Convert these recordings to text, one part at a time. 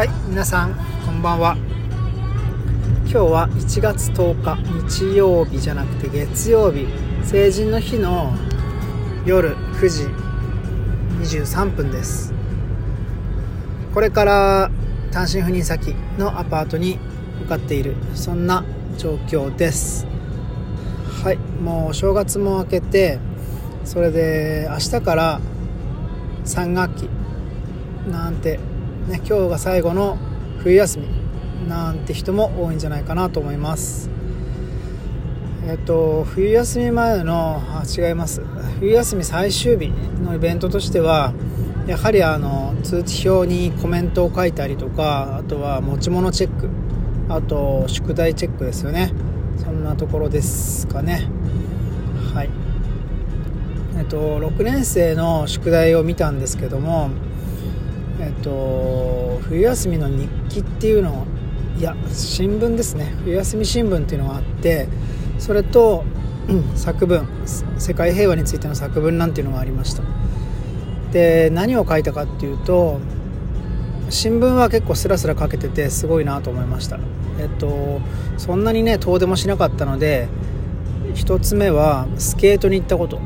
はい皆さんこんばんは。今日は1月10日日曜日じゃなくて月曜日成人の日の夜9時23分です。これから単身赴任先のアパートに向かっているそんな状況です。はいもう正月も明けてそれで明日から3学期なんてね今日が最後の冬休みなんて人も多いんじゃないかなと思います。えっと冬休み前のあ違います。冬休み最終日のイベントとしてはやはりあの通知表にコメントを書いたりとかあとは持ち物チェックあと宿題チェックですよね。そんなところですかね。はい。えっと6年生の宿題を見たんですけどもえっと冬休みの日記っていうのいや新聞ですね。冬休み新聞っていうのがあってそれと、うん、作文世界平和についての作文なんていうのがありました。で何を書いたかっていうと新聞は結構スラスラ書けててすごいなと思いました。えっとそんなにね遠出もしなかったので1つ目はスケートに行ったこと。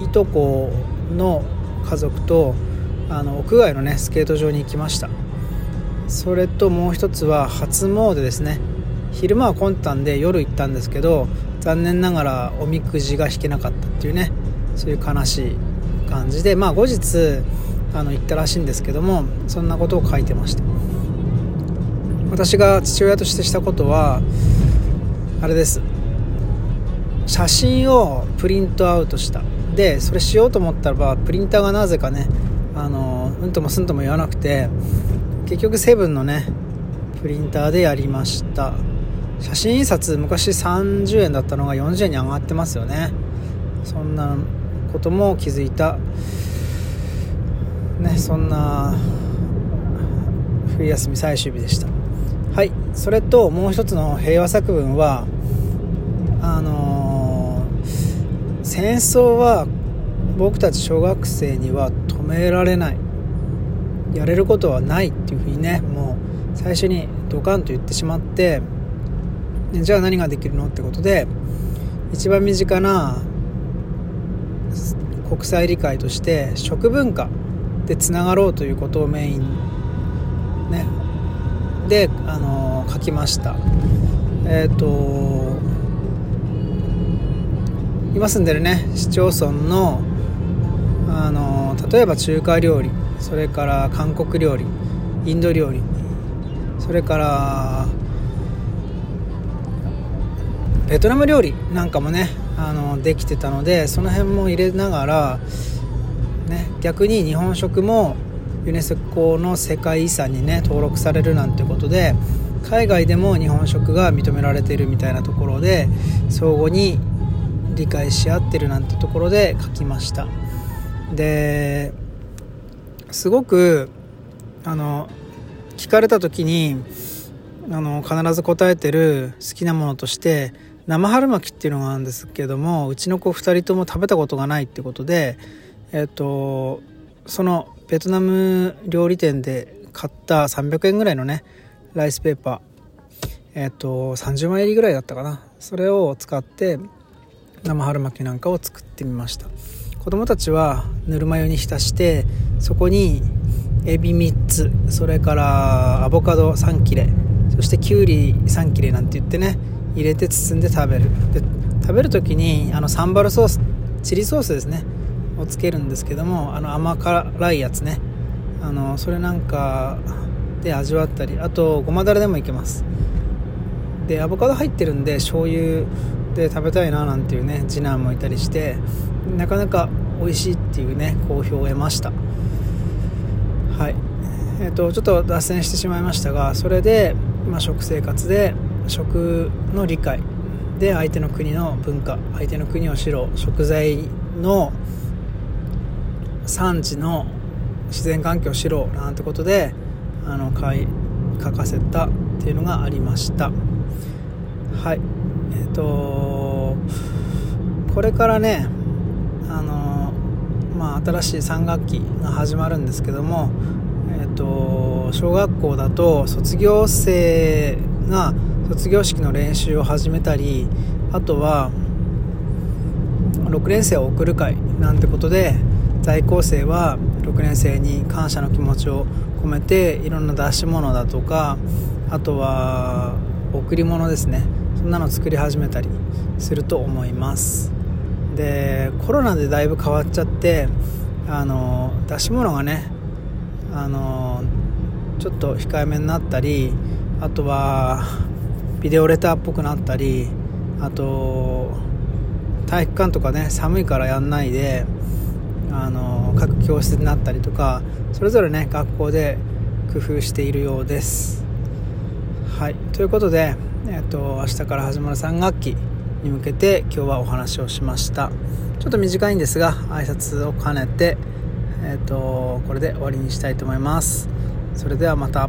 いとこの家族とあの屋外のねスケート場に行きました。それともう一つは初詣ですね。昼間は混んだんで夜行ったんですけど残念ながらおみくじが引けなかったっていうねそういう悲しい感じでまあ後日あの行ったらしいんですけどもそんなことを書いてました。私が父親としてしたことはあれです。写真をプリントアウトした。でそれしようと思ったらばプリンターがなぜかねあのうんともすんとも言わなくて結局セブンのねプリンターでやりました。写真印刷昔30円だったのが40円に上がってますよね。そんなことも気づいた。ねそんな冬休み最終日でした。はいそれともう一つの平和作文はあのー、戦争は僕たち小学生にはめられない。やれることはないっていうふうにねもう最初にドカンと言ってしまってじゃあ何ができるのってことで一番身近な国際理解として食文化でつながろうということをメインねで、あの書きました。えっ、ー、と今住んでるね市町村のあの例えば中華料理それから韓国料理インド料理それからベトナム料理なんかもねあのできてたのでその辺も入れながら、ね、逆に日本食もユネスコの世界遺産にね登録されるなんてことで海外でも日本食が認められているみたいなところで相互に理解し合ってるなんてところで書きました。ですごくあの聞かれた時にあの必ず答えてる好きなものとして生春巻きっていうのがあるんですけどもうちの子2人とも食べたことがないってことでえっとそのベトナム料理店で買った300円ぐらいのねライスペーパーえっと30枚入りぐらいだったかな。それを使って生春巻きなんかを作ってみました。子供たちはぬるま湯に浸してそこにエビ3つそれからアボカド3切れそしてきゅうり3切れなんて言ってね入れて包んで食べる。で食べる時にあのサンバルソースチリソースですねをつけるんですけどもあの甘辛いやつね。あのそれなんかで味わったりあとごまだれでもいけます。でアボカド入ってるんで醤油で食べたいななんていうね次男もいたりしてなかなか美味しいっていうね好評を得ました。はい。えーと、ちょっと脱線してしまいましたがそれで、まあ、食生活で食の理解で相手の国の文化相手の国を知ろう。食材の産地の自然環境を知ろう。なんてことであの書い書かせたっていうのがありました。はい。えっ、ー、とこれからねあのまあ新しい3学期が始まるんですけどもえっ、と、小学校だと卒業生が卒業式の練習を始めたりあとは6年生を送る会なんてことで在校生は6年生に感謝の気持ちを込めていろんな出し物だとかあとは贈り物ですね。そんなの作り始めたりすると思います。でコロナでだいぶ変わっちゃってあの出し物がねあのちょっと控えめになったりあとはビデオレターっぽくなったりあと体育館とかね寒いからやんないであの各教室になったりとかそれぞれね学校で工夫しているようです。はい。ということで、えーと、明日から始まる3学期。に向けて今日はお話をしました。ちょっと短いんですが挨拶を兼ねてえーとこれで終わりにしたいと思います。それではまた。